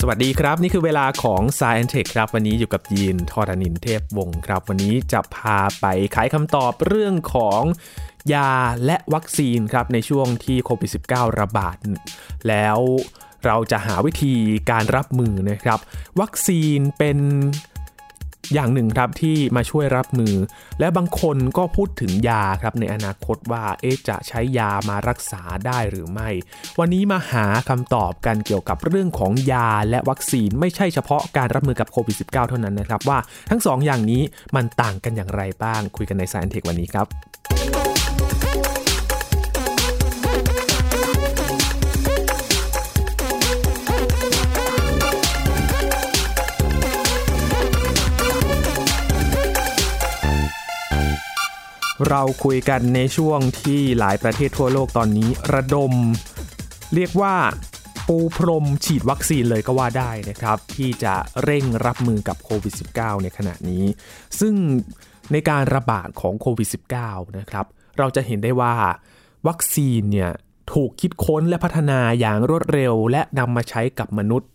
สวัสดีครับ นี่คือเวลาของ s c i e n Tech ครับวันนี้อยู่กับยีนทอรานินเทพวงศ์ครับ วันนี้จะพาไปไขคำตอบเรื่องของยาและวัคซีนครับในช่วงที่โควิด -19 ระบาด แล้วเราจะหาวิธีการรับมือนะครับ วัคซีนเป็น อย่างหนึ่งครับที่มาช่วยรับมือ และบางคนก็พูดถึงยาครับในอนาคตว่าเอ๊ะจะใช้ยามารักษาได้หรือไม่ วันนี้มาหาคำตอบกันเกี่ยวกับเรื่องของยาและวัคซีนไม่ใช่เฉพาะการรับมือกับโควิด -19 เท่านั้นนะครับว่าทั้ง2ออย่างนี้มันต่างกันอย่างไรบ้างคุยกันใน Science Tech วันนี้ครับ เราคุยกันในช่วงที่หลายประเทศทั่วโลกตอนนี้ ระดม เรียกว่าปูพรมฉีดวัคซีนเลยก็ว่าได้นะครับ ที่จะเร่งรับมือกับโควิด -19 ในขณะนี้ ซึ่งในการระบาดของโควิด -19 นะครับ เราจะเห็นได้ว่าวัคซีนเนี่ยถูกคิดค้นและพัฒนาอย่างรวดเร็ว และนำมาใช้กับมนุษย์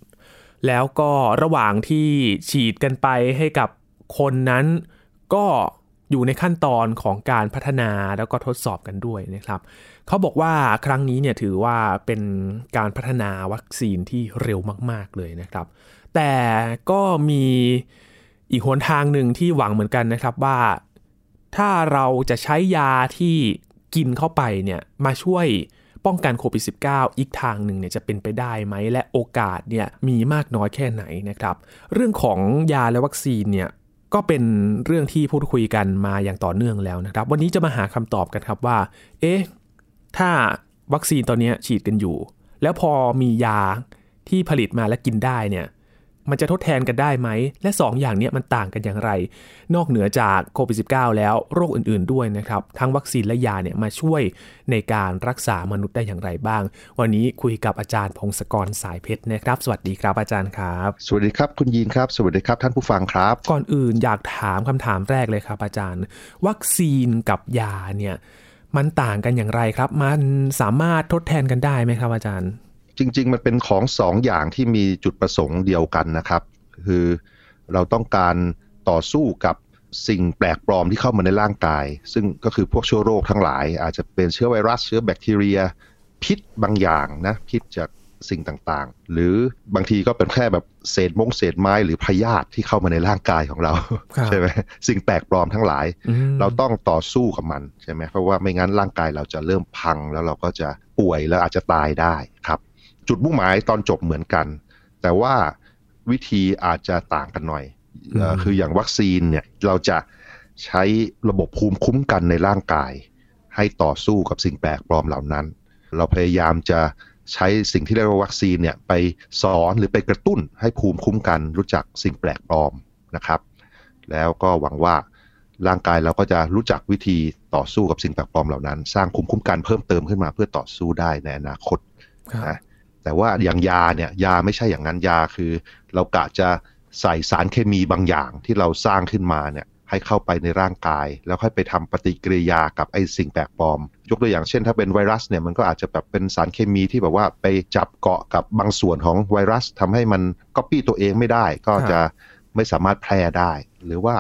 แล้วก็ระหว่างที่ฉีดกันไปให้กับคนนั้นก็ อยู่ในขั้นตอนของการพัฒนาแล้วก็ทดสอบกันด้วยนะครับเขาบอกว่าครั้งนี้เนี่ยถือว่าเป็นการพัฒนาวัคซีนที่เร็วมาก ๆเลยนะครับ แต่ก็มีอีกหนทางหนึ่งที่หวังเหมือนกันนะครับว่า ถ้าเราจะใช้ยาที่กินเข้าไปเนี่ยมาช่วยป้องกันโควิด -19 อีกทางหนึ่งเนี่ยจะเป็นไปได้ไหม และโอกาสเนี่ยมีมากน้อยแค่ไหนนะครับ เรื่องของยาและวัคซีนเนี่ย ก็เป็นเรื่องที่พูดคุยกันมาอย่างต่อเนื่องแล้วนะครับ วันนี้จะมาหาคำตอบกันครับว่า เอ๊ะ ถ้าวัคซีนตอนนี้ฉีดกันอยู่ แล้วพอมียาที่ผลิตมาและกินได้เนี่ย มันจะทดแทนกันได้ไหม และ2ออย่างนี้มันต่างกันอย่างไร นอกเหนือจากโควิด -19 แล้วโรคอื่นๆด้วยนะครับ ทั้งวัคซีนและยาเนี่ยมาช่วยในการรักษามนุษย์ได้อย่างไรบ้าง วันนี้คุยกับอาจารย์พงศกรสายเพชรนะครับ สวัสดีครับอาจารย์ครับ สวัสดีครับคุณยีนครับ สวัสดีครับท่านผู้ฟังครับ ก่อนอื่นอยากถามคำถามแรกเลยครับ อาจารย์ วัคซีนกับยาเนี่ยมันต่างกันอย่างไรครับ มันสามารถทดแทนกันได้ไหมครับอาจารย์ จริง ๆ มันเป็นของสองอย่างที่มีจุดประสงค์เดียวกันนะครับ คือเราต้องการต่อสู้กับสิ่งแปลกปลอมที่เข้ามาในร่างกาย ซึ่งก็คือพวกเชื้อโรคทั้งหลาย อาจจะเป็นเชื้อไวรัสเชื้อแบคทีเรีย พิษบางอย่างนะพิษจากสิ่งต่างๆ หรือบางทีก็เป็นแค่แบบเศษมงเศษไม้หรือพยาธิที่เข้ามาในร่างกายของเราครับใช่ไหมสิ่งแปลกปลอมทั้งหลายอืมเราต้องต่อสู้กับมันใช่ไหมเพราะว่าไม่งั้นร่างกายเราจะเริ่มพังแล้วเราก็จะป่วยแล้วอาจจะตายได้ครับ จุดมุ่งหมายตอนจบเหมือนกัน แต่ว่าวิธีอาจจะต่างกันหน่อยเอ่ออืมคืออย่างวัคซีนเนี่ยเราจะใช้ระบบภูมิคุ้มกันในร่างกาย ให้ต่อสู้กับสิ่งแปลกปลอมเหล่านั้น เราพยายามจะใช้สิ่งที่เรียกว่าวัคซีนเนี่ยไปสอนหรือไปกระตุ้นให้ภูมิคุ้มกันรู้จักสิ่งแปลกปลอมนะครับ แล้วก็หวังว่าร่างกายเราก็จะรู้จักวิธีต่อสู้กับสิ่งแปลกปลอมเหล่านั้น สร้างภูมิคุ้มกันเพิ่มเติมขึ้นมาเพื่อต่อสู้ได้ในอนาคตครับนะ แต่ว่าอย่างยาเนี่ยยาไม่ใช่อย่างนั้นยาคือ เรากะจะใส่สารเคมีบางอย่างที่เราสร้างขึ้นมาเนี่ยให้เข้าไปในร่างกาย แล้วค่อยไปทำปฏิกิริยากับไอ้สิ่งแปลกปลอม ยกตัวอย่างเช่น ถ้าเป็นไวรัสเนี่ยมันก็อาจจะแบบเป็นสารเคมีที่แบบว่าไปจับเกาะกับบางส่วนของไวรัสทำให้มันก๊อปปี้ตัวเองไม่ได้ ก็จะไม่สามารถแพร่ได้ หรือว่า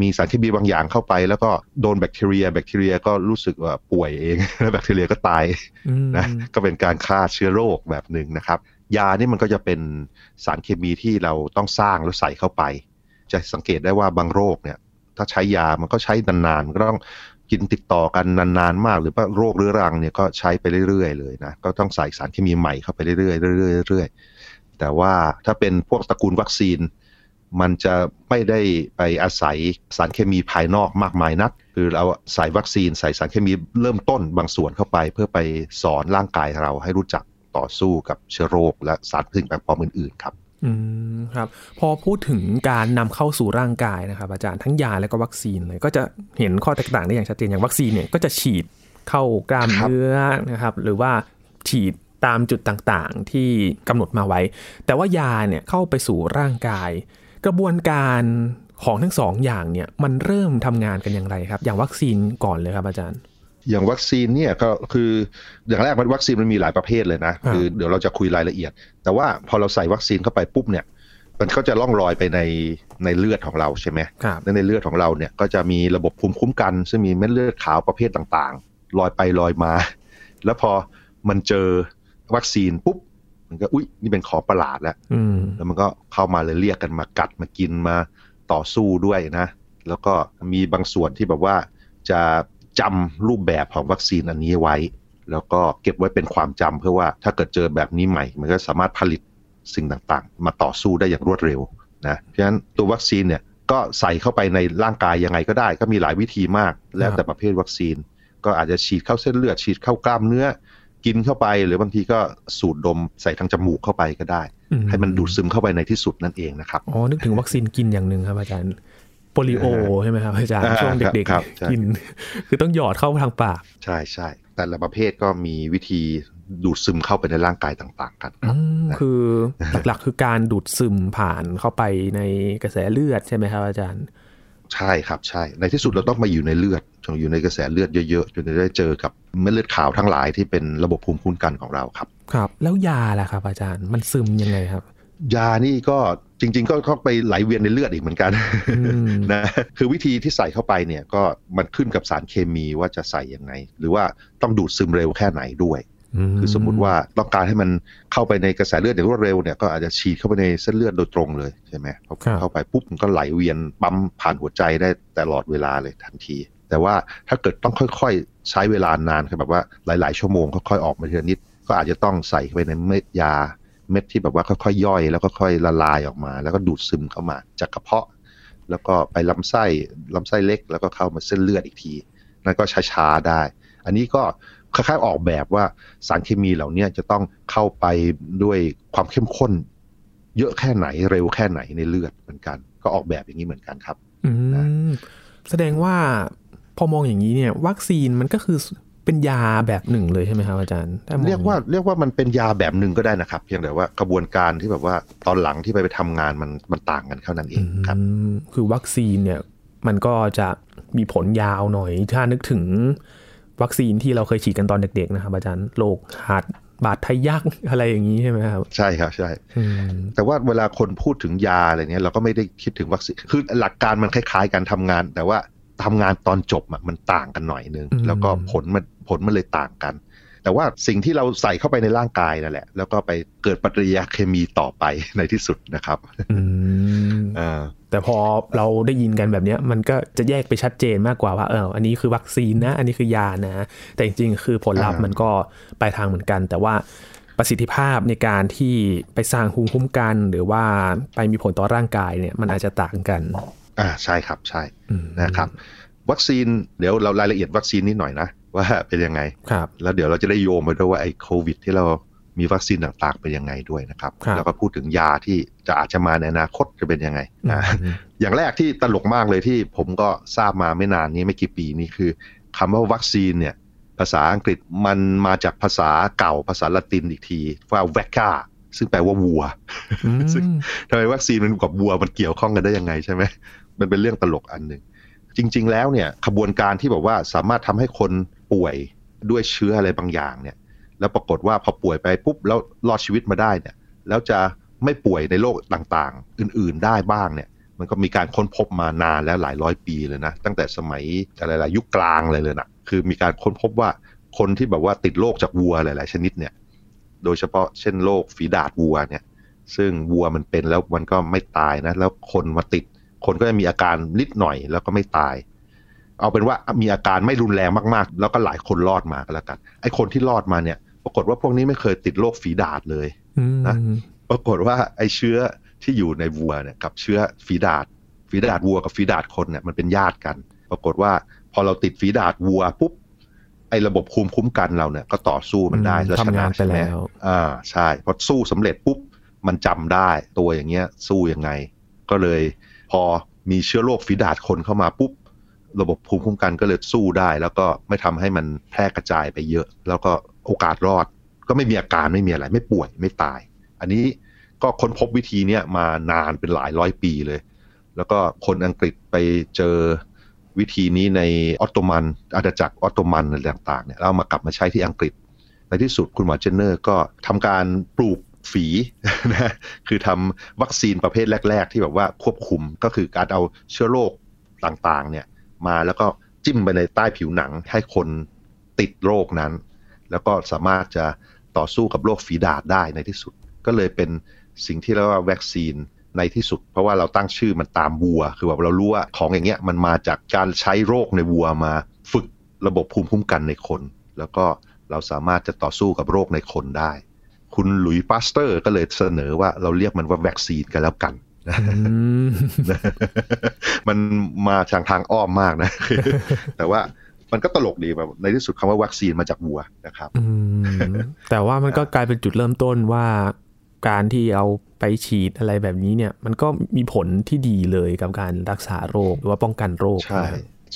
มีสารเคมีบางอย่างเข้าไป แล้วก็โดนแบคทีเรีย แบคทีเรียก็รู้สึกว่าป่วยเอง แล้วแบคทีเรียก็ตายอืมนะก็เป็นการฆ่าเชื้อโรคแบบหนึ่งนะครับ ยานี่มันก็จะเป็นสารเคมีที่เราต้องสร้างแล้วใส่เข้าไป จะสังเกตได้ว่าบางโรคเนี่ย ถ้าใช้ยามันก็ใช้นานๆมันก็ต้องกินติดต่อกันนานๆมาก หรือว่าโรคเรื้อรังเนี่ยก็ใช้ไปเรื่อยๆเลยนะก็ต้องใส่สารเคมีใหม่เข้าไปเรื่อยๆเรื่อยๆเรื่อยๆแต่ว่าถ้าเป็นพวกตระกูลวัคซีน มันจะไม่ได้ไปอาศัยสารเคมีภายนอกมากมายนัก คือเราใส่วัคซีนใส่สารเคมีเริ่มต้นบางส่วนเข้าไป เพื่อไปสอนร่างกายเราให้รู้จักต่อสู้กับเชื้อโรค และสารสิ่งแปลกปลอมอื่นๆครับอืมครับพอพูดถึงการนำเข้าสู่ร่างกายนะครับ อาจารย์ทั้งยาและก็วัคซีนเลยก็จะเห็นข้อแตกต่างได้อย่างชัดเจนอย่างวัคซีนเนี่ยก็จะฉีดเข้ากล้ามเนื้อนะครับ หรือว่าฉีดตามจุดต่างๆที่กำหนดมาไว้ แต่ว่ายาเนี่ยเข้าไปสู่ร่างกาย ระบวนการของทั้งสองอย่างเนี่ยมันเริ่มทำงานกันอย่างไรครับ อย่างวัคซีนก่อนเลยครับอาจารย์ อย่างวัคซีนเนี่ยก็คืออย่างแรกมันวัคซีนมันมีหลายประเภทเลยนะครับคือเดี๋ยวเราจะคุยรายละเอียด แต่ว่าพอเราใส่วัคซีนเข้าไปปุ๊บเนี่ยมันก็จะล่องลอยไปในในเลือดของเราใช่ไหมครับและในเลือดของเราเนี่ยก็จะมีระบบภูมิคุ้มกัน ซึ่งมีเม็ดเลือดขาวประเภทต่างๆ ลอยไปลอยมา แล้วพอมันเจอวัคซีนปุ๊บ มันก็อุ๊ยนี่เป็นของประหลาดแล้วอืมแล้วมันก็เข้ามาเลยเรียกกันมากัดมากินมาต่อสู้ด้วยนะ แล้วก็มีบางส่วนที่แบบว่าจะจำรูปแบบของวัคซีนอันนี้ไว้ แล้วก็เก็บไว้เป็นความจำเพื่อว่าถ้าเกิดเจอแบบนี้ใหม่ มันก็สามารถผลิตสิ่งต่างๆ มาต่อสู้ได้อย่างรวดเร็วนะเพราะฉะนั้นตัววัคซีนเนี่ยก็ใส่เข้าไปในร่างกายยังไงก็ได้ ก็มีหลายวิธีมากแล้วแต่ประเภทวัคซีน ก็อาจจะฉีดเข้าเส้นเลือดฉีดเข้ากล้ามเนื้อ กินเข้าไปหรือบางทีก็สูดดมใส่ทางจมูกเข้าไปก็ได้อืให้มันดูดซึมเข้าไปในที่สุดนั่นเองนะครับอ๋อนึกถึงวัคซีนกินอย่างหนึ่งครับอาจารย์โปลิโอใช่ไหมครับอาจารย์อ่าช่วงเด็กครับใช่ๆกิน คือต้องหยอดเข้าทางปากใช่ใช่แต่ละประเภทก็มีวิธีดูดซึมเข้าไปในร่างกายต่าง ๆ กันคอืรับมคือหลักๆคือการดูดซึมผ่านเข้าไปในกระแสเลือดใช่ไหมครับอาจารย์ ใช่ครับใช่ ในที่สุดเราต้องมาอยู่ในเลือดอยู่ในกระแสเลือดเยอะๆจนจะได้เจอกับเม็ดเลือดขาวทั้งหลายที่เป็นระบบภูมิคุ้มกันของเราครับ ครับ แล้วยาล่ะครับ อาจารย์มันซึมยังไงครับ ยานี่ก็จริง ๆ ก็เข้าไปไหลเวียนในเลือดอีกเหมือนกันอืมนะคือวิธีที่ใส่เข้าไปเนี่ยก็มันขึ้นกับสารเคมีว่าจะใส่ยังไง หรือว่าต้องดูดซึมเร็วแค่ไหนด้วย คือสมมุติว่าต้องการให้มันเข้าไปในกระแสเลือดอย่างรวดเร็วเนี่ยก็อาจจะฉีดเข้าไปในเส้นเลือดโดยตรงเลยใช่ไหมพอครับเข้าไปปุ๊บมันก็ไหลเวียนปั๊มผ่านหัวใจได้ตลอดเวลาเลยทันที แต่ว่าถ้าเกิดต้องค่อยๆใช้เวลานานคือแบบว่าหลาย ๆ ชั่วโมงค่อยๆออกมาทีละนิด ก็อาจจะต้องใส่เข้าไปในเม็ดยาเม็ดที่แบบว่าค่อยๆย่อย แล้วก็ค่อยละลายออกมา แล้วก็ดูดซึมเข้ามาจากกระเพาะ แล้วก็ไปลำไส้ลำไส้เล็ก แล้วก็เข้ามาเส้นเลือดอีกทีนั่นก็ช้าๆได้ อันนี้ก็ คล้ายๆออกแบบว่าสารเคมีเหล่านี้จะต้องเข้าไปด้วยความเข้มข้น เยอะแค่ไหนเร็วแค่ไหนในเลือดเหมือนกัน ก็ออกแบบอย่างนี้เหมือนกันครับอืมแสดงว่าพอมองอย่างนี้เนี่ย วัคซีนมันก็คือเป็นยาแบบหนึ่งเลยใช่ไหมครับอาจารย์ถ้มองเรียกว่าเรียกว่ามันเป็นยาแบบหนึ่งก็ได้นะครับ เพียงแต่ว่ากระบวนการที่แบบว่าตอนหลังที่ไปไปทำงานมันมันต่างกันเท่านั้นเองครับอืมคือวัคซีนเนี่ยมันก็จะมีผลยาวหน่อยถ้านึกถึง วัคซีนที่เราเคยฉีดกันตอนเด็กๆนะครับอาจารย์โรคหัดบาดทะยักอะไรอย่างนี้ใช่ไหมครับ ใช่ครับใช่อืมแต่ว่าเวลาคนพูดถึงยาอะไรเนี้ยเราก็ไม่ได้คิดถึงวัคซีนคือหลักการมันคล้ายๆ การทำงาน แต่ว่าทำงานตอนจบอะมันต่างกันหน่อยนึง แล้วก็ผลมันผลมันเลยต่างกัน แต่ว่าสิ่งที่เราใส่เข้าไปในร่างกายนั่นแหละ แล้วก็ไปเกิดปฏิกิริยาเคมีต่อไปในที่สุดนะครับอืมอ่าแต่พอเราได้ยินกันแบบเนี้ยมันก็จะแยกไปชัดเจนมากกว่าว่าเอออันนี้คือวัคซีนนะ อันนี้คือยานะ แต่จริงๆ คือผลลัพธ์อ่ามัมันก็ไปทางเหมือนกัน แต่ว่าประสิทธิภาพในการที่ไปสร้างภูมิคุ้มกัน หรือว่าไปมีผลต่อร่างกายเนี่ยมันอาจจะต่างกันอ่าใช่ครับใช่อืมนะครับ วัคซีนเดี๋ยวเรารายละเอียดวัคซีนนิดหน่อยนะ ว่าเป็นยังไงครับ แล้วเดี๋ยวเราจะได้โยงไปด้วยว่าไอ้โควิด ที่เรามีวัคซีนต่างๆเป็นยังไงด้วยนะครับครับแล้วก็พูดถึงยาที่จะอาจจะมาในอนาคตจะเป็นยังไงนะอืมอย่างแรกที่ตลกมากเลยที่ผมก็ทราบมาไม่นานนี้ไม่กี่ปีนี้คือคำว่าวัคซีนเนี่ย ภาษาอังกฤษมันมาจากภาษาเก่าภาษาละตินอีกที ว่าแวคกาซึ่งแปลว่าวัวอืมซึ่งทำไมวัคซีนมันกับวัวมันเกี่ยวข้องกันได้ยังไงใช่ไหมมันเป็นเรื่องตลกอันหนึ่งจริง ๆ แล้วเนี่ยขบวนการที่บอกว่าสามารถทำให้คน ป่วยด้วยเชื้ออะไรบางอย่างเนี่ย แล้วปรากฏว่าพอป่วยไปปุ๊บแล้วรอดชีวิตมาได้เนี่ย แล้วจะไม่ป่วยในโรคต่างๆ อื่นๆได้บ้างเนี่ย มันก็มีการค้นพบมานานแล้วหลายร้อยปีเลยนะ ตั้งแต่สมัยอะไรๆยุคกลางเลยเลยนะคือมีการค้นพบว่าคนที่แบบว่าติดโรคจากวัวหลาย ๆ ชนิดเนี่ย โดยเฉพาะเช่นโรคฝีดาดวัวเนี่ย ซึ่งวัวมันเป็นแล้วมันก็ไม่ตายนะ แล้วคนมาติด คนก็จะมีอาการนิดหน่อยแล้วก็ไม่ตาย เอาเป็นว่ามีอาการไม่รุนแรงมากๆ แล้วก็หลายคนรอดมาก็แล้วกันไอ้คนที่รอดมาเนี่ย ปรากฏว่าพวกนี้ไม่เคยติดโรคฝีดาดเลยอืมนะปรากฏว่าไอ้เชื้อที่อยู่ในวัวเนี่ยกับเชื้อฝีดาดฝีดาดวัวกับฝีดาดคนเนี่ยมันเป็นญาติกัน ปรากฏว่าพอเราติดฝีดาดวัวปุ๊บไอ้ระบบภูมิคุ้มกันเราเนี่ยก็ต่อสู้มันได้อืมแล้วชทำนะงานไปใช่ไหมแล้วอ่าใช่พอสู้สำเร็จปุ๊บมันจำได้ตัวอย่างเงี้ยสู้ยังไง ก็เลยพอมีเชื้อโรคฝีดาดคนเข้ามาปุ๊บ ระบบภูมิคุ้มกันก็เลยสู้ได้ แล้วก็ไม่ทำให้มันแพร่กระจายไปเยอะ แล้วก็โอกาสรอด ก็ไม่มีอาการไม่มีอะไร ไม่ป่วยไม่ตาย อันนี้ก็ค้นพบวิธีเนี้ยมานานเป็นหลายร้อยปีเลย แล้วก็คนอังกฤษไปเจอวิธีนี้ในออตโตมัน อาณาจักรออตโตมันอะไรต่างๆเนี่ยเรามากลับมาใช้ที่อังกฤษ ในที่สุดคุณหมอเจนเนอร์ก็ทำการปลูกฝีนะคือทำวัคซีนประเภทแรก ๆ ที่แบบว่าควบคุมก็คือการเอาเชื้อโรคต่างๆเนี่ย มาแล้วก็จิ้มไปในใต้ผิวหนังให้คนติดโรคนั้น แล้วก็สามารถจะต่อสู้กับโรคฝีดาษได้ในที่สุด ก็เลยเป็นสิ่งที่เรียกว่าวัคซีนในที่สุด เพราะว่าเราตั้งชื่อมันตามวัว คือแบบเรารู้ว่าของอย่างเงี้ยมันมาจากการใช้โรคในวัวมาฝึกระบบภูมิคุ้มกันในคน แล้วก็เราสามารถจะต่อสู้กับโรคในคนได้ คุณหลุยส์ปาสเตอร์ก็เลยเสนอว่าเราเรียกมันว่าวัคซีนกันแล้วกัน มันมาทางทางอ้อมมากนะ แต่ว่ามันก็ตลกดีแบบในที่สุดคำว่าวัคซีนมาจากวัวนะครับแต่ว่ามันก็กลายเป็นจุดเริ่มต้นว่าการที่เอาไปฉีดอะไรแบบนี้เนี่ย มันก็มีผลที่ดีเลยกับการรักษาโรคหรือว่าป้องกันโรคใช่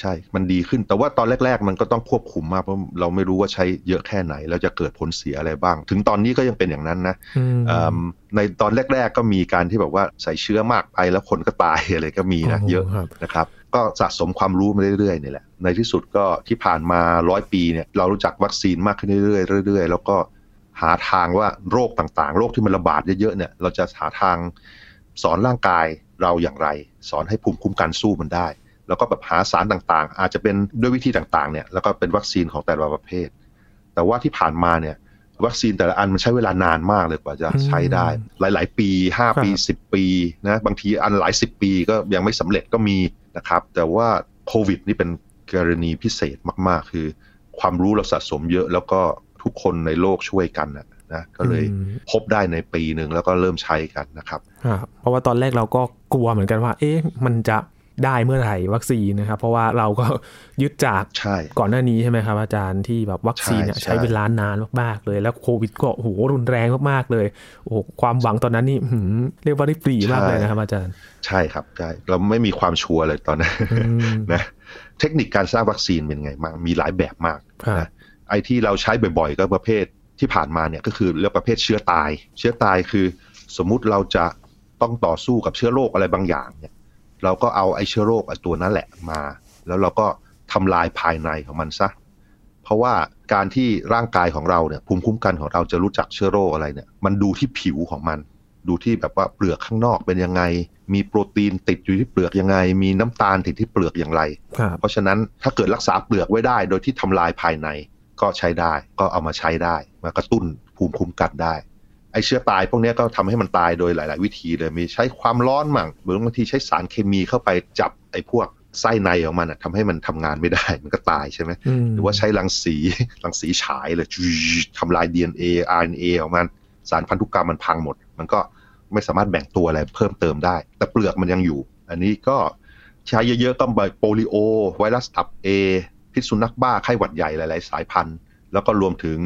ใช่ มันดีขึ้น แต่ว่าตอนแรก ๆ มันก็ต้องควบคุมมากเพราะเราไม่รู้ว่าใช้เยอะแค่ไหน แล้วจะเกิดผลเสียอะไรบ้าง ถึงตอนนี้ก็ยังเป็นอย่างนั้นนะในตอนแรก ๆ ก็มีการที่แบบว่าใส่เชื้อมากไปแล้วคนก็ตายอะไรก็มีนะเยอะนะครับ ก็สะสมความรู้มาเรื่อยๆนี่แหละ ในที่สุดก็ที่ผ่านมาร้อยปีเนี่ยเรารู้จักวัคซีนมากขึ้นเรื่อยๆเรื่อยๆ แล้วก็หาทางว่าโรคต่างๆ โรคที่มันระบาดเยอะๆเนี่ย เราจะหาทางสอนร่างกายเราอย่างไร สอนให้ภูมิคุ้มกันสู้มันได้ แล้วก็แบบหาสารต่างๆ อาจจะเป็นด้วยวิธีต่างๆเนี่ยแล้วก็เป็นวัคซีนของแต่ละประเภท แต่ว่าที่ผ่านมาเนี่ยวัคซีนแต่ละอันมันใช้เวลานานมากเลยกว่าจะใช้ได้ หลาย ๆ ปี 5 ปี 10 ปีนะบางทีอันหลาย 10 ปีก็ยังไม่สำเร็จก็มีนะครับแต่ว่าโควิดนี่เป็นกรณีพิเศษมากๆ คือ ความรู้เราสะสมเยอะแล้วก็ทุกคนในโลกช่วยกันนะนะก็เลยพบได้ในปีหนึ่งแล้วก็เริ่มใช้กันนะครับ เพราะว่าตอนแรกเราก็กลัวเหมือนกันว่า เอ๊ะมันจะ ได้เมื่อไหร่วัคซีนนะครับ เพราะว่าเราก็ยึดจากก่อนหน้านี้ใช่ไหมครับอาจารย์ที่แบบวัคซีนใช้เวลานานมากๆเลย แล้วโควิดก็โหรุนแรงมากๆเลยโอ้ความหวังตอนนั้นนี่เรียกว่าได้ปรีมากเลยนะครับอาจารย์ ใช่ครับใช่เราไม่มีความชัวร์เลยตอนนั้นนะเทคนิคการสร้างวัคซีนเป็นไงมากมีหลายแบบมากนะไอ้ที่เราใช้บ่อยๆ ก็ประเภทที่ผ่านมาเนี่ยก็คือเรียกประเภทเชื้อตาย เชื้อตายคือสมมุติเราจะต้องต่อสู้กับเชื้อโรคอะไรบางอย่างเนี่ย เราก็เอาไอ้เชื้อโรคไอ้ตัวนั้นแหละมา แล้วเราก็ทำลายภายในของมันซะ เพราะว่าการที่ร่างกายของเราเนี่ยภูมิคุ้มกันของเราจะรู้จักเชื้อโรคอะไรเนี่ย มันดูที่ผิวของมัน ดูที่แบบว่าเปลือกข้างนอกเป็นยังไง มีโปรตีนติดอยู่ที่เปลือกยังไง มีน้ำตาลติดที่เปลือกอย่างไร เพราะฉะนั้นถ้าเกิดรักษาเปลือกไว้ได้ โดยที่ทำลายภายในก็ใช้ได้ ก็เอามาใช้ได้ มากระตุ้นภูมิคุ้มกันได้ ไอเชื้อตายพวกนี้ก็ทำให้มันตายโดยหลาย ๆ วิธีเลยมีใช้ความร้อนมั่งหรือบางทีใช้สารเคมีเข้าไปจับไอพวกไส้ในของมันทำให้มันทำงานไม่ได้ มันก็ตายใช่ไหมหรือว่าใช้รังสีรังสีฉายเลยทำลาย DNA RNA ของมันสารพันธุกรรมมันพังหมด มันก็ไม่สามารถแบ่งตัวอะไรเพิ่มเติมได้ แต่เปลือกมันยังอยู่ อันนี้ก็ใช้เยอะๆก็แบบโปลิโอ ไวรัสตับเอพิษสุนัขบ้าไข้หวัดใหญ่หลาย ๆ สายพันธุ์ แล้วก็รวมถึง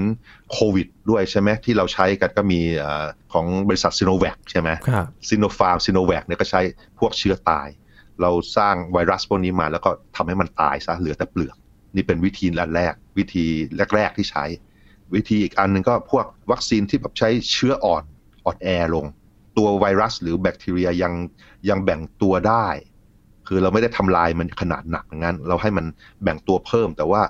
โควิดด้วยใช่ไหมที่เราใช้กันก็มีอของบริษัทซีโนแวคใช่ไหมซีโนฟาร์มซีโนแวคเนี่ยก็ใช้พวกเชื้อตาย เราสร้างไวรัสพวกนี้มาแล้วก็ทำให้มันตายซะเหลือแต่เปลือก นี่เป็นวิธีอันแรก วิธีแรก ๆที่ใช้ วิธีอีกอันหนึ่งก็พวกวัคซีนที่แบบใช้เชื้ออ่อนอ่อนแอลง ตัวไวรัสหรือแบคทีเรียยังยังแบ่งตัวได้ คือเราไม่ได้ทำลายมันขนาดหนักงั้น เราให้มันแบ่งตัวเพิ่ม แต่ว่า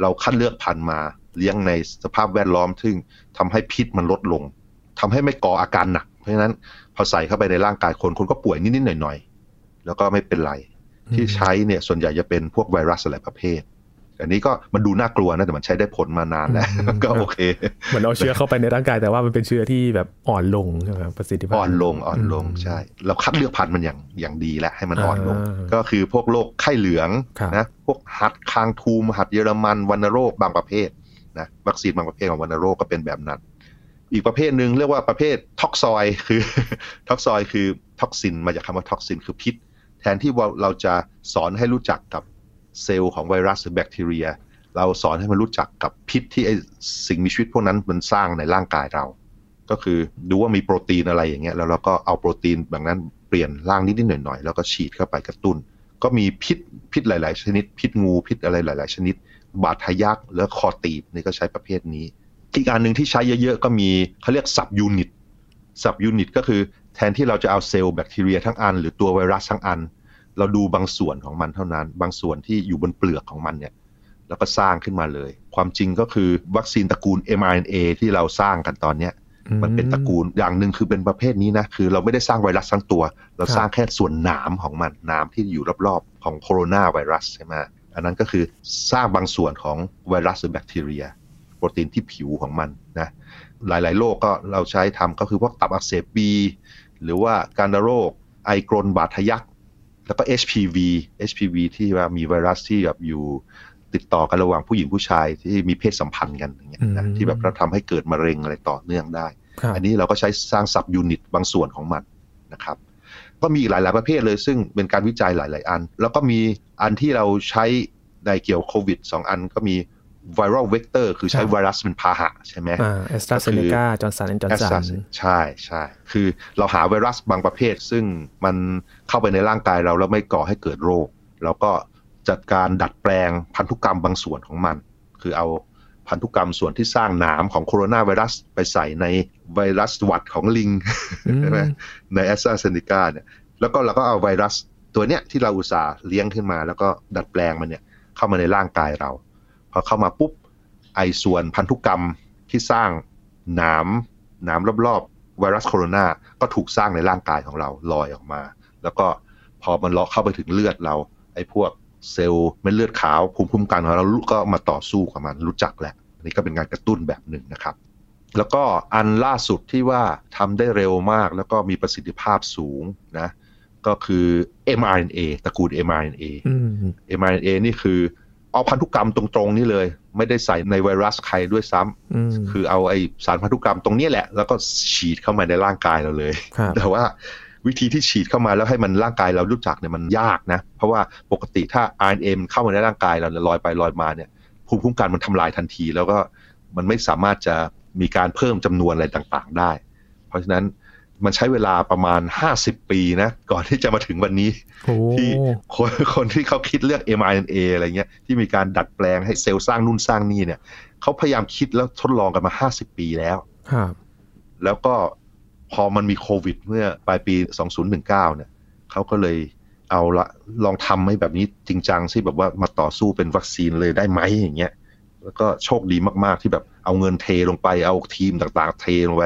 เราคัดเลือกพันธุ์มา เลี้ยงในสภาพแวดล้อมซึ่งทำให้พิษมันลดลงทำให้ไม่ก่ออาการหนัก เพราะฉะนั้นพอใส่เข้าไปในร่างกายคนคนก็ป่วยนิดๆหน่อยๆ แล้วก็ไม่เป็นไร ที่ใช้เนี่ยส่วนใหญ่จะเป็นพวกไวรัสอะไรประเภท อันนี้ก็มันดูน่ากลัวนะแต่มันใช้ได้ผลมานานแล้วก็โอเคเหมือนเอาเชื้อเข้าไปในร่างกายแต่ว่ามันเป็นเชื้อที่แบบอ่อนลงใช่ไหมประสิทธิภาพอ่อนลงอ่อนลงใช่ เราคัดเลือกพันธุ์มันอย่างอย่างดีแล้วให้มันอ่อนลง ก็คือพวกโรคไข้เหลืองนะพวกหัดคางทูมหัดเยอรมันวัณโรคบางประเภท นะวัคซีนบางประเภทของวัณโรคก็เป็นแบบนั้น อีกประเภทหนึ่งเรียกว่าประเภท toxoid คือ toxoid คือ toxin มาจากคำว่า toxin คือพิษ แทนที่ว่าเราจะสอนให้รู้จักกับเซลล์ของไวรัสหรือแบคทีเรีย เราสอนให้มันรู้จักกับพิษที่ไอ้สิ่งมีชีวิตพวกนั้นมันสร้างในร่างกายเรา ก็คือดูว่ามีโปรตีนอะไรอย่างเงี้ยแล้วเราก็เอาโปรตีนแบบนั้นเปลี่ยนร่างนิดๆหน่อยๆแล้วก็ฉีดเข้าไปกระตุ้น ก็มีพิษพิษหลาย ๆ ชนิด พิษงูพิษอะไรหลาย ๆ ชนิด บาดทะยักแล้วคอตีบนี่ก็ใช้ประเภทนี้ อีกอันหนึ่งที่ใช้เยอะๆ ก็มีเขาเรียก subunit subunit ก็คือแทนที่เราจะเอาเซลล์แบคทีเรียทั้งอัน หรือตัวไวรัสทั้งอัน เราดูบางส่วนของมันเท่านั้น บางส่วนที่อยู่บนเปลือกของมันเนี่ยแล้วก็สร้างขึ้นมาเลย ความจริงก็คือวัคซีนตระกูล mRNA ที่เราสร้างกันตอนเนี้ยมันเป็นตระกูลอย่างหนึ่งคือเป็นประเภทนี้นะคือเราไม่ได้สร้างไวรัสทั้งตัว เราสร้างแค่ส่วนหนามของมันหนามที่อยู่รอบๆของโคโรนาไวรัสใช่ไหม อันนั้นก็คือสร้างบางส่วนของไวรัสหรือแบคทีเรีย โปรตีนที่ผิวของมันนะหลายๆโรคก็เราใช้ทำก็คือพวกตับอักเสบบีหรือว่าการโรค ไอกรนบาดทะยักแล้วก็ HPV HPV ที่ว่ามีไวรัสที่แบบอยู่ติดต่อกันระหว่างผู้หญิงผู้ชายที่มีเพศสัมพันธ์กันอย่างเงี้ยนะที่แบบเราทำให้เกิดมะเร็งอะไรต่อเนื่องได้ อันนี้เราก็ใช้สร้าง subunit บางส่วนของมันนะครับ ก็มีอีกหลาย ๆ ประเภทเลย ซึ่งเป็นการวิจัยหลาย ๆ อัน แล้วก็มีอันที่เราใช้ในเกี่ยวโควิดสองอันก็มี viral vector คือใช้ไวรัสเป็นพาหะใช่ไหมอ่าแอสตราเซเนกาจอร์นสันแอนด์จอร์นสันใช่ใช่คือเราหาไวรัสบางประเภท ซึ่งมันเข้าไปในร่างกายเรา แล้วไม่ก่อให้เกิดโรคเราก็จัดการดัดแปลงพันธุกรรมบางส่วนของมัน คือเอาพันธุกรรมส่วนที่สร้างหนามของโคโรนาไวรัสไปใส่ใน ไวรัสหวัดของลิงใช่ไหมในแอสตราเซเนกาเนี่ยแล้วก็เราก็เอาไวรัสตัวเนี้ยที่เราอุตส่าห์เลี้ยงขึ้นมา แล้วก็ดัดแปลงมันเนี่ยเข้ามาในร่างกายเรา พอเข้ามาปุ๊บไอส่วนพันธุกรรมที่สร้างหนามหนามรอบๆไวรัสโคโรนาก็ถูกสร้างในร่างกายของเราลอยออกมา แล้วก็พอมันเลาะเข้าไปถึงเลือดเราไอพวกเซลล์เม็ดเลือดขาวภูมิคุ้มกันของเราก็มาต่อสู้กับมันรู้จักแหละนี่ก็เป็นการกระตุ้นแบบหนึ่งนะครับ แล้วก็อันล่าสุดที่ว่าทำได้เร็วมากแล้วก็มีประสิทธิภาพสูงนะก็คือ mRNA ตระกูล mRNA mRNA นี่คือเอาพันธุกรรมตรงๆนี่เลย ไม่ได้ใส่ในไวรัสใครด้วยซ้ำคือเอาไอสารพันธุกรรมตรงนี้แหละ แล้วก็ฉีดเข้ามาในร่างกายเราเลย แต่ว่าวิธีที่ฉีดเข้ามาแล้วให้มันร่างกายเรารู้จักเนี่ยมันยากนะ เพราะว่าปกติถ้า RNA มันเข้ามาในร่างกายเราลอยไปลอยมาเนี่ยภูมิคุ้มกันมันทำลายทันที แล้วก็มันไม่สามารถจะ มีการเพิ่มจำนวนอะไรต่างๆได้ เพราะฉะนั้นมันใช้เวลาประมาณ 50 ปีนะ ก่อนที่จะมาถึงวันนี้ ที่คนคนที่เขาคิดเรื่อง mRNA อะไรเงี้ยที่มีการดัดแปลงให้เซลล์สร้างนู่นสร้างนี่เนี่ยเขาพยายามคิดแล้วทดลองกันมา 50 ปีแล้วแล้วก็พอมันมีโควิด เมื่อปลายปี 2019 เนี่ยเขาก็เลยเอาละลองทำให้แบบนี้จริงจังที่แบบว่ามาต่อสู้เป็นวัคซีนเลยได้ไหมอย่างเงี้ย แล้วก็โชคดีมากๆที่แบบเอาเงินเทลงไปเอาทีมต่างๆ เทลงไป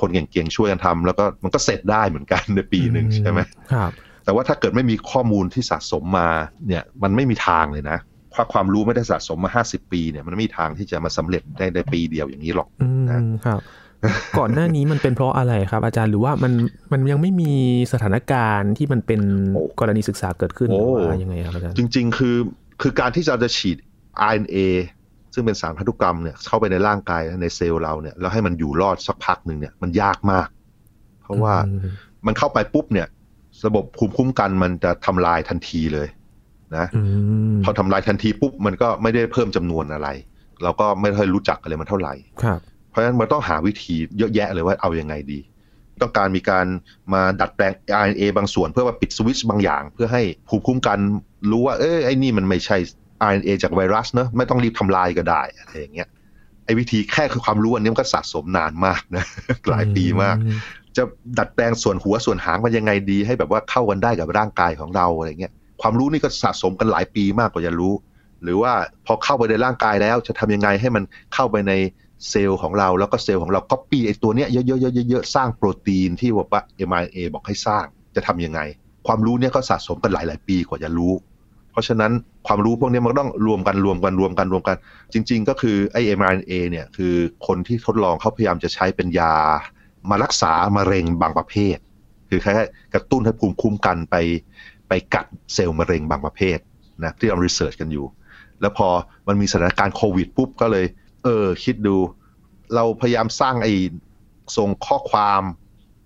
คนเก่งๆช่วยกันทำแล้วก็มันก็เสร็จได้เหมือนกันในปีหนึ่งใช่ไหมครับแต่ว่าถ้าเกิดไม่มีข้อมูลที่สะสมมาเนี่ยมันไม่มีทางเลยนะถ้าความรู้ไม่ได้สะสมมาห้าสิบปีเนี่ยมันไม่มีทางที่จะมาสำเร็จได้ในปีเดียวอย่างนี้หรอกนะครับก่อนหน้านี้มันเป็นเพราะอะไรครับ อาจารย์หรือว่ามันมันยังไม่มีสถานการณ์ที่มันเป็นกรณีศึกษาเกิดขึ้นหรือว่ายังไงครับอาจารย์จริง ๆ คือคือการที่เราจะฉีด RNA ซึ่งเป็นสารพันธุกรรมเนี่ยเข้าไปในร่างกายในเซลล์เราเนี่ยแล้วให้มันอยู่รอดสักพักหนึ่งเนี่ยมันยากมาก เพราะว่ามันเข้าไปปุ๊บเนี่ย ระบบภูมิคุ้มกันมันจะทำลายทันทีเลยนะพอทำลายทันทีปุ๊บมันก็ไม่ได้เพิ่มจำนวนอะไร เราก็ไม่ค่อยรู้จักอะไรมันเท่าไหร่ครับเพราะฉะนั้นมันต้องหาวิธีเยอะแยะเลยว่าเอาอยัางไงดี ต้องการมีการมาดัดแปลง RNA บางส่วน เพื่อว่าปิดสวิตช์บางอย่าง เพื่อให้ภูมิคุ้มกันรู้ว่า เอ้ยไอ้นี่มันไม่ใช่ RNA จากไวรัสเนอะไม่ต้องรีบทำลายก็ได้อะไรอย่างเงี้ยไอ้วิธีแค่คือความรู้อันนี้มันก็สะสมนานมากนะหลายปีมาก จะดัดแปลงส่วนหัวส่วนหางมันยังไงดี ให้แบบว่าเข้ากันได้กับร่างกายของเราอะไรเงี้ยความรู้นี่ก็สะสมกันหลายปีมากกว่าจะรู้ หรือว่าพอเข้าไปในร่างกายแล้ว จะทำยังไงให้มันเข้าไปในเซลล์ของเราแล้วก็เซลล์ของเราก๊อปปี้ไอ้ตัวเนี้ยเยอะๆๆๆสร้างโปรตีนที่บอกว่า mRNA บอกให้สร้างจะทํำยังไง ความรู้เนี่ยก็สะสมกันหลาย ๆ ปีกว่าจะรู้เพ ราะฉะนั้นความรู้พวกนี้มันต้องรวมกันรวมกันรวมกันรวมกัน จริง ๆ ก็คือไอ้ mRNA เนี่ยคือคนที่ทดลองเขาพยายามจะใช้เป็นยา มารักษามะเร็งบางประเภท คือแค่กระตุ้นให้ภูมิคุ้มกันไปไปกัดเซลล์มะเร็งบางประเภทนะที่เรารีเสิร์ชกันอยู่ แล้วพอมันมีสถานการณ์โควิดปุ๊บก็เลย เออ คิดดู เราพยายามสร้างไอ้ส่งข้อความ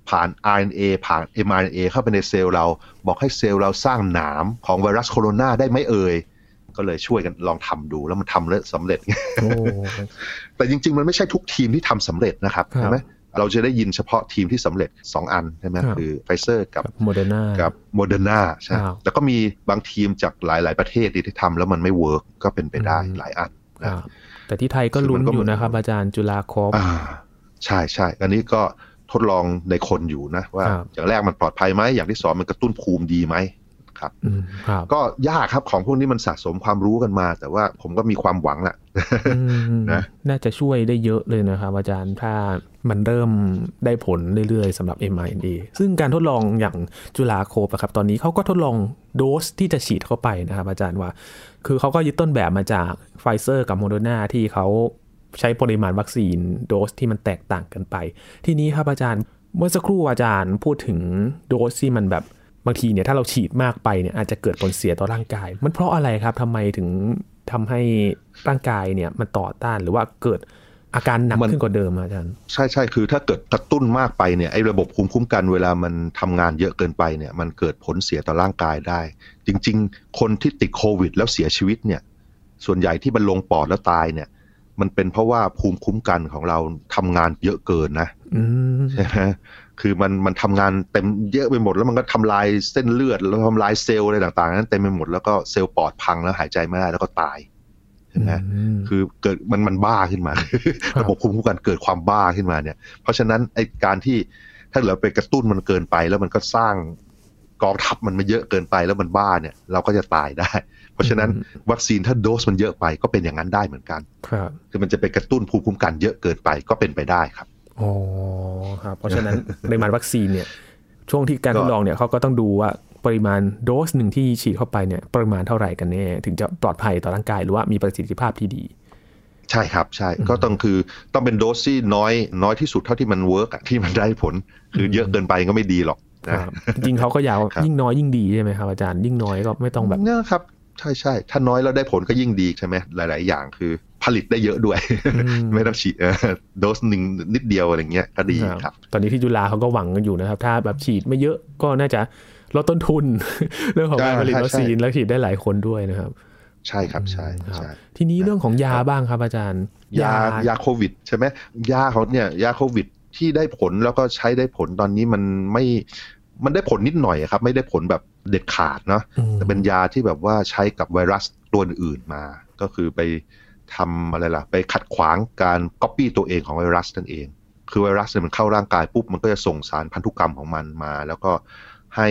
ผ่าน RNA ผ่าน mRNA เข้าไปในเซลล์เรา บอกให้เซลล์เราสร้างหนามของไวรัสโคโรนาได้ไหมเอ่ย ก็เลยช่วยกันลองทำดูแล้วมันทำแล้วสำเร็จ แต่จริง ๆ มันไม่ใช่ทุกทีมที่ทำสำเร็จนะครับใช่ไหมเราจะได้ยินเฉพาะทีมที่สำเร็จ 2 อันใช่ไหมคือไฟเซอร์กับโมเดอร์นากับโมเดอร์นาใช่แล้วก็มีบางทีมจากหลาย ๆ ประเทศที่ทำแล้วมันไม่ work ก็เป็นไปได้หลายอันนะแต่ที่ไทยก็ลุ้นอยู่นะครับอาจารย์ ChulaCovใช่ใช่อันนี้ก็ ทดลองในคนอยู่นะว่าอย่างแรกมันปลอดภัยไหมอย่างที่สองมันกระตุ้นภูมิดีไหมคนะครับอืมครับก็ยากครับของพวกนี้มันสะสมความรู้กันมา แต่ว่าผมก็มีความหวังแหละอืมนะน่าจะช่วยได้เยอะเลยนะครับ อาจารย์ถ้ามันเริ่มได้ผลเรื่อยๆสำหรับ mRNA ซึ่งการทดลองอย่าง ChulaCov อะครับ ตอนนี้เขาก็ทดลองโดสที่จะฉีดเข้าไปนะครับ อาจารย์ว่า คือเขาก็ยึดต้นแบบมาจากไฟเซอร์กับโมเดอร์นาที่เขา ใช้ปริมาณวัคซีนโดสที่มันแตกต่างกันไป ทีนี้ครับอาจารย์เมื่อสักครู่อาจารย์พูดถึงโดสที่มันแบบบางทีเนี่ยถ้าเราฉีดมากไปเนี่ยอาจจะเกิดผลเสียต่อร่างกาย มันเพราะอะไรครับทำไมถึงทำให้ร่างกายเนี่ยมันต่อต้านหรือว่าเกิดอาการหนักนขึ้นกว่าเดิมอาจารย์ใช่ใช่คือถ้าเกิดกระตุ้นมากไปเนี่ยไอ้ระบบภูมิคุ้มกันเวลามันทำงานเยอะเกินไปเนี่ยมันเกิดผลเสียต่อร่างกายได้ จริง ๆ คนที่ติดโควิด แล้วเสียชีวิตเนี่ยส่วนใหญ่ที่มันลงปอดแล้วตายเนี่ย มันเป็นเพราะว่าภูมิคุ้มกันของเราทำงานเยอะเกินนะอืมใช่ไหมคือมันมันทำงานเต็มเยอะไปหมด แล้วมันก็ทำลายเส้นเลือดแล้วทำลายเซลล์อะไรต่างๆนั้นเต็มไปหมดแล้วก็เซลล์ปอดพังแล้วหายใจไม่ได้แล้วก็ตายใช่ไหมอืมคือเกิดมันมันบ้าขึ้นมาครับระบบภูมิคุ้มกันเกิดความบ้าขึ้นมาเนี่ย เพราะฉะนั้นไอการที่ถ้าเราไปกระตุ้นมันเกินไป แล้วมันก็สร้างกองทัพมันมาเยอะเกินไปแล้วมันบ้าเนี่ย เราก็จะตายได้ เพราะฉะนั้นวัคซีนถ้าโดสมันเยอะไปก็เป็นอย่างนั้นได้เหมือนกัน ครับ คือมันจะไปกระตุ้นภูมิคุ้มกันเยอะเกินไปก็เป็นไปได้ครับอ๋อครับ เพราะฉะนั้นปริมาณวัคซีนเนี่ย ช่วงที่การก็ทดลองเนี่ยเขาก็ต้องดูว่าปริมาณโดสหนึ่งที่ฉีดเข้าไปเนี่ยปริมาณเท่าไหร่กันแน่ถึงจะปลอดภัยต่อร่างกายหรือว่ามีประสิทธิภาพที่ดีใช่ครับใช่ก็ต้องคือต้องเป็นโดสที่น้อยน้อยที่สุดเท่าที่มันเวิร์กที่มันได้ผล คือเยอะเกินไปก็ไม่ดีหรอกคนะรับจริงๆเขาก็อยากว่าครับยิ่งน้อยยิ่งดีใช่ไหมครับอาจารย์ยิ่งน้อยก็ไม่ต้องแบบเนี่ยครับ ใช่ใช่ถ้าน้อยแล้วได้ผลก็ยิ่งดีใช่ไหมหลาย ๆ อย่างคือผลิตได้เยอะด้วยอืมไม่ต้องฉีดเออโดสหนึ่งนิดเดียวอะไรเงี้ยก็ดีครับ ตอนนี้ที่จุฬาเขาก็หวังกันอยู่นะครับ ถ้าแบบฉีดไม่เยอะก็น่าจะลดต้นทุน เรื่องของการใช่ผลิตใช่วัคซีนใช่แล้วฉีดได้หลายคนด้วยนะครับ ใช่ครับใช่ครับใช่ทีนี้เรื่องของยาบ้างครับอาจารย์ ยายาโควิด ใช่ไหมยาเขาเนี่ยยาโควิดที่ได้ผลแล้วก็ใช้ได้ผลตอนนี้มันไม่มันได้ผลนิดหน่อยอะครับ ไม่ได้ผลแบบ เด็ดขาดเนาะอืมแต่เป็นยาที่แบบว่าใช้กับไวรัสตัวอื่นมา ก็คือไปทำอะไรล่ะ ไปขัดขวางการก๊อปปี้ตัวเองของไวรัสนั่นเอง คือไวรัสเนี่ยมันเข้าร่างกายปุ๊บ มันก็จะส่งสารพันธุกรรมของมันมา แล้วก็ให้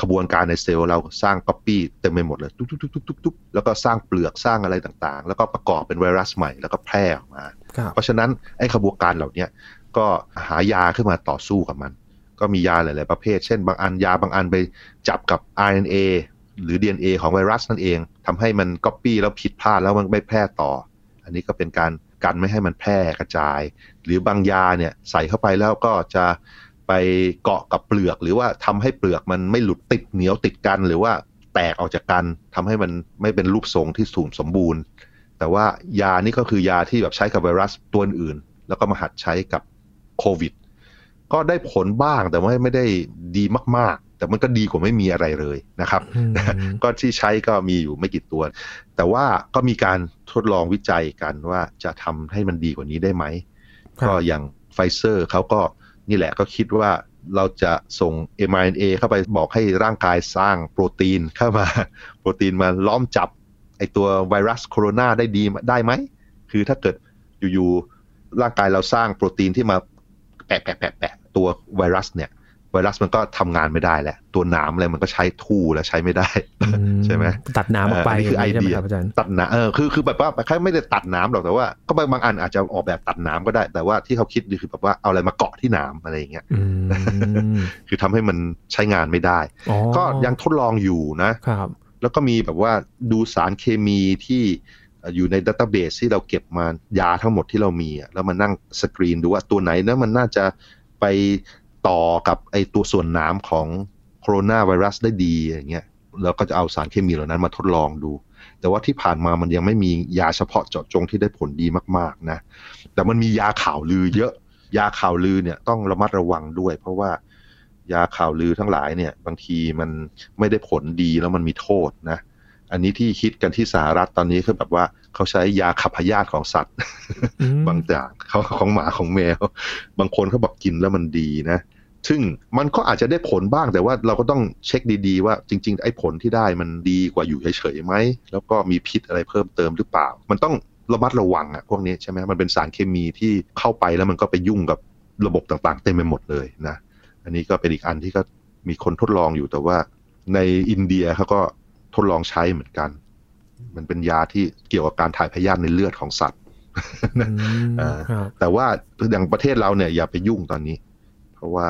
ขบวนการในเซลล์เราสร้างก๊อปปี้เต็มไปหมดเลยตุ๊บตุ๊บตุ๊บตุ๊บตุ๊บตุ๊บแล้วก็สร้างเปลือกสร้างอะไรต่างๆ แล้วก็ประกอบเป็นไวรัสใหม่แล้วก็แพร่ออกมาครับเพราะฉะนั้นไอ้ขบวนการเหล่าเนี้ยก็หายาขึ้นมาต่อสู้กับมัน ก็มียาหลาย ๆ ประเภท เช่น บางอันยาบางอันไปจับกับ RNA หรือ DNA ของไวรัสนั่นเองทำให้มันก๊อปปี้แล้วผิดพลาดแล้วมันไม่แพร่ต่อ อันนี้ก็เป็นการกันไม่ให้มันแพร่กระจาย หรือบางยาเนี่ยใส่เข้าไปแล้วก็จะไปเกาะกับเปลือก หรือว่าทำให้เปลือกมันไม่หลุดติดเหนียวติดกัน หรือว่าแตกออกจากกันทำให้มันไม่เป็นรูปทรงที่สูงสมบูรณ์ แต่ว่ายานี่ก็คือยาที่แบบใช้กับไวรัสตัวอื่น แล้วก็มาหัดใช้กับโควิด ก็ได้ผลบ้างแต่ว่าไม่ได้ดีมากๆ แต่มันก็ดีกว่าไม่มีอะไรเลยนะครับอืมก็ที่ใช้ก็มีอยู่ไม่กี่ตัว แต่ว่าก็มีการทดลองวิจัยกันว่าจะทำให้มันดีกว่านี้ได้ไหมครับก็อย่างไฟเซอร์เขาก็นี่แหละก็คิดว่าเราจะส่ง mRNA เข้าไปบอกให้ร่างกายสร้างโปรตีนเข้ามา โปรตีนมาล้อมจับไอตัวไวรัสโคโรนาได้ดีได้ไหม คือถ้าเกิดอยู่ๆร่างกายเราสร้างโปรตีนที่มาแปะแปะแปะแปะ ตัวไวรัสเนี่ยไวรัสมันก็ทำงานไม่ได้แหละ ตัวหนามอะไรมันก็ใช้ทู่แล้วใช้ไม่ได้ใช่ไหมตัดน้ำออกไปเอออันนี้คือไอใช่ไหมเดียครับอาจารย์ตัดหนาเออคือคือแบบว่าแค่ไม่ได้ตัดหน้ำหรอกแต่ว่า ก็บางบางอันอาจจะออกแบบตัดหน้ำก็ได้ แต่ว่าที่เขาคิดคือแบบว่าเอาอะไรมาเกาะที่หน้ำอะไรอย่างเงี้ยอืมคือทำให้มันใช้งานไม่ได้อ๋อก็ยังทดลองอยู่นะครับแล้วก็มีแบบว่าดูสารเคมีที่เอ่ออยู่ใน database ที่เราเก็บมายาทั้งหมดที่เรามีอะแล้วมานั่งสกรีนดูว่าตัวไหนนะมันน่าจะ ไปต่อกับไอ้ตัวส่วนหนามของโคโรนาไวรัสได้ดีอย่างเงี้ยแล้วก็จะเอาสารเคมีเหล่านั้นมาทดลองดู แต่ว่าที่ผ่านมามันยังไม่มียาเฉพาะเจาะจงที่ได้ผลดีมากๆนะ แต่มันมียาข่าวลือเยอะ ยาข่าวลือเนี่ยต้องระมัดระวังด้วย เพราะว่ายาข่าวลือทั้งหลายเนี่ย บางทีมันไม่ได้ผลดีแล้วมันมีโทษนะ อันนี้ที่คิดกันที่สหรัฐตอนนี้คือแบบว่าเขาใช้ยาขับพยาธิของสัตว์อืมบางอย่างเขาของหมาของแมว บางคนเขาบอกกินแล้วมันดีนะ ซึ่งมันก็อาจจะได้ผลบ้างแต่ว่าเราก็ต้องเช็คดีๆ ว่าจริง ๆ ไอ้ผลที่ได้มันดีกว่าอยู่เฉยๆไหมแล้วก็มีพิษอะไรเพิ่มเติมหรือเปล่า มันต้องระมัดระวังอะพวกนี้ใช่ไหมมันเป็นสารเคมีที่เข้าไปแล้วมันก็ไปยุ่งกับระบบต่างๆ เต็มไปหมดเลยนะ อันนี้ก็เป็นอีกอันที่ก็มีคนทดลองอยู่แต่ว่าในอินเดียเขาก็ ทดลองใช้เหมือนกัน มันเป็นยาที่เกี่ยวกับการถ่ายพยาธิในเลือดของสัตว์อืมอ่าครับแต่ว่าอย่างประเทศเราเนี่ยอย่าไปยุ่งตอนนี้ เพราะว่า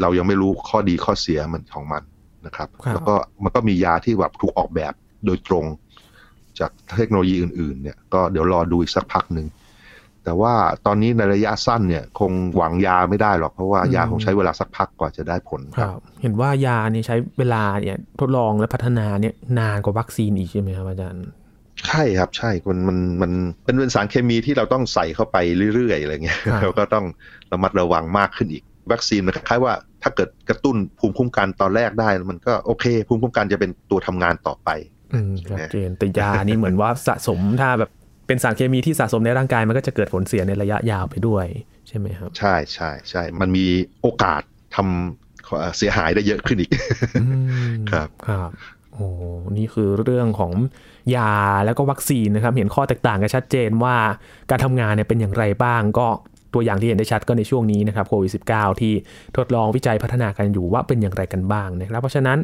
เรายังไม่รู้ข้อดีข้อเสียมันของมันนะครับครับแล้วก็มันก็มียาที่แบบถูกออกแบบโดยตรง จากเทคโนโลยีอื่น ๆ เนี่ยก็เดี๋ยวรอดูอีกสักพักหนึ่ง แต่ว่าตอนนี้ในระยะสั้นเนี่ยคงหวังยาไม่ได้หรอก เพราะว่ายาคงใช้เวลาสักพักกว่าจะได้ผลคครัรับบเห็นว่ายาเนี่ยใช้เวลาเนี่ยทดลองและพัฒนาเนี่ยนานกว่าวัคซีนอีกใช่ไหมครับอาจารย์ใช่ครับใช่มันมันมันเป็นเป็นสารเคมีที่เราต้องใส่เข้าไปเรื่อยๆอะไรเงี้ยครับเราก็ต้องระมัดระวังมากขึ้นอีก วัคซีนมันคล้ายๆว่าถ้าเกิดกระตุ้นภูมิคุ้มกันตอนแรกได้มันก็โอเค ภูมิคุ้มกันจะเป็นตัวทำงานต่อไปอืมชัดเจนแต่ยานี่เหมือนว่าสะสมถ้าแบบ เป็นสารเคมีที่สะสมในร่างกายมันก็จะเกิดผลเสียในระยะยาวไปด้วย ใช่ไหมครับ ใช่ใช่ใช่มันมีโอกาสทำเอ่อเสียหายได้เยอะขึ้นอีกอืมครับครับโอ้นี่คือเรื่องของยาแล้วก็วัคซีนนะครับ เห็นข้อแตกต่างกันชัดเจนว่าการทำงานเนี่ยเป็นอย่างไรบ้างก็ตัวอย่างที่เห็นได้ชัดก็ในช่วงนี้นะครับโควิด -19 ที่ทดลองวิจัยพัฒนากันอยู่ว่าเป็นอย่างไรกันบ้างนะครับ เพราะฉะนั้น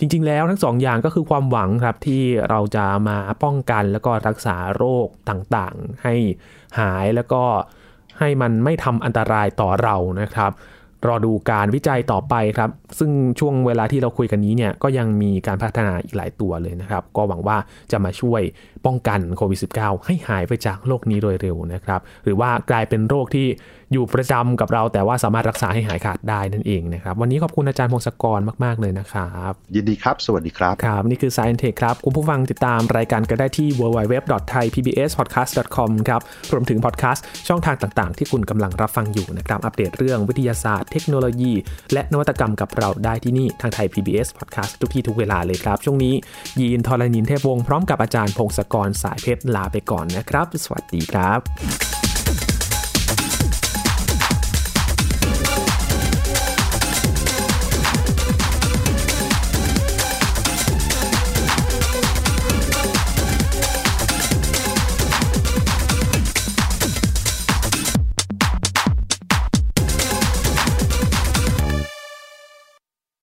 จริง ๆ แล้วทั้งสองอย่างก็คือความหวังครับที่เราจะมาป้องกันแล้วก็รักษาโรคต่างๆ ให้หายแล้วก็ให้มันไม่ทำอันตรายต่อเรานะครับรอดูการวิจัยต่อไปครับ ซึ่งช่วงเวลาที่เราคุยกันนี้เนี่ยก็ยังมีการพัฒนาอีกหลายตัวเลยนะครับ ก็หวังว่าจะมาช่วย ป้องกันโควิด -19 ให้หายไปจากโรคนี้โดยเร็วนะครับ หรือว่ากลายเป็นโรคที่อยู่ประจำกับเรา แต่ว่าสามารถรักษาให้หายขาดได้นั่นเองนะครับ วันนี้ขอบคุณอาจารย์พงศกรมาก ๆ เลยนะครับ ยินดีครับ สวัสดีครับ ครับ นี่คือ Science Tech ครับ คุณผู้ฟังติดตามรายการก็ได้ที่ www.thaipbspodcast.com ครับรวมถึงพอดแคสต์ช่องทางต่างๆ ที่คุณกำลังรับฟังอยู่นะครับ อัปเดตเรื่องวิทยาศาสตร์ เทคโนโลยี และนวัตกรรมกับเราได้ที่นี่ทางไทย PBS Podcast ทุกที่ทุกเวลาเลยครับ ช่วงนี้ยีนทรณินเทพวงศ์พร้อมกับอาจารย์พงศกรสายเพชรลาไปก่อนนะครับ สวัสดีครับ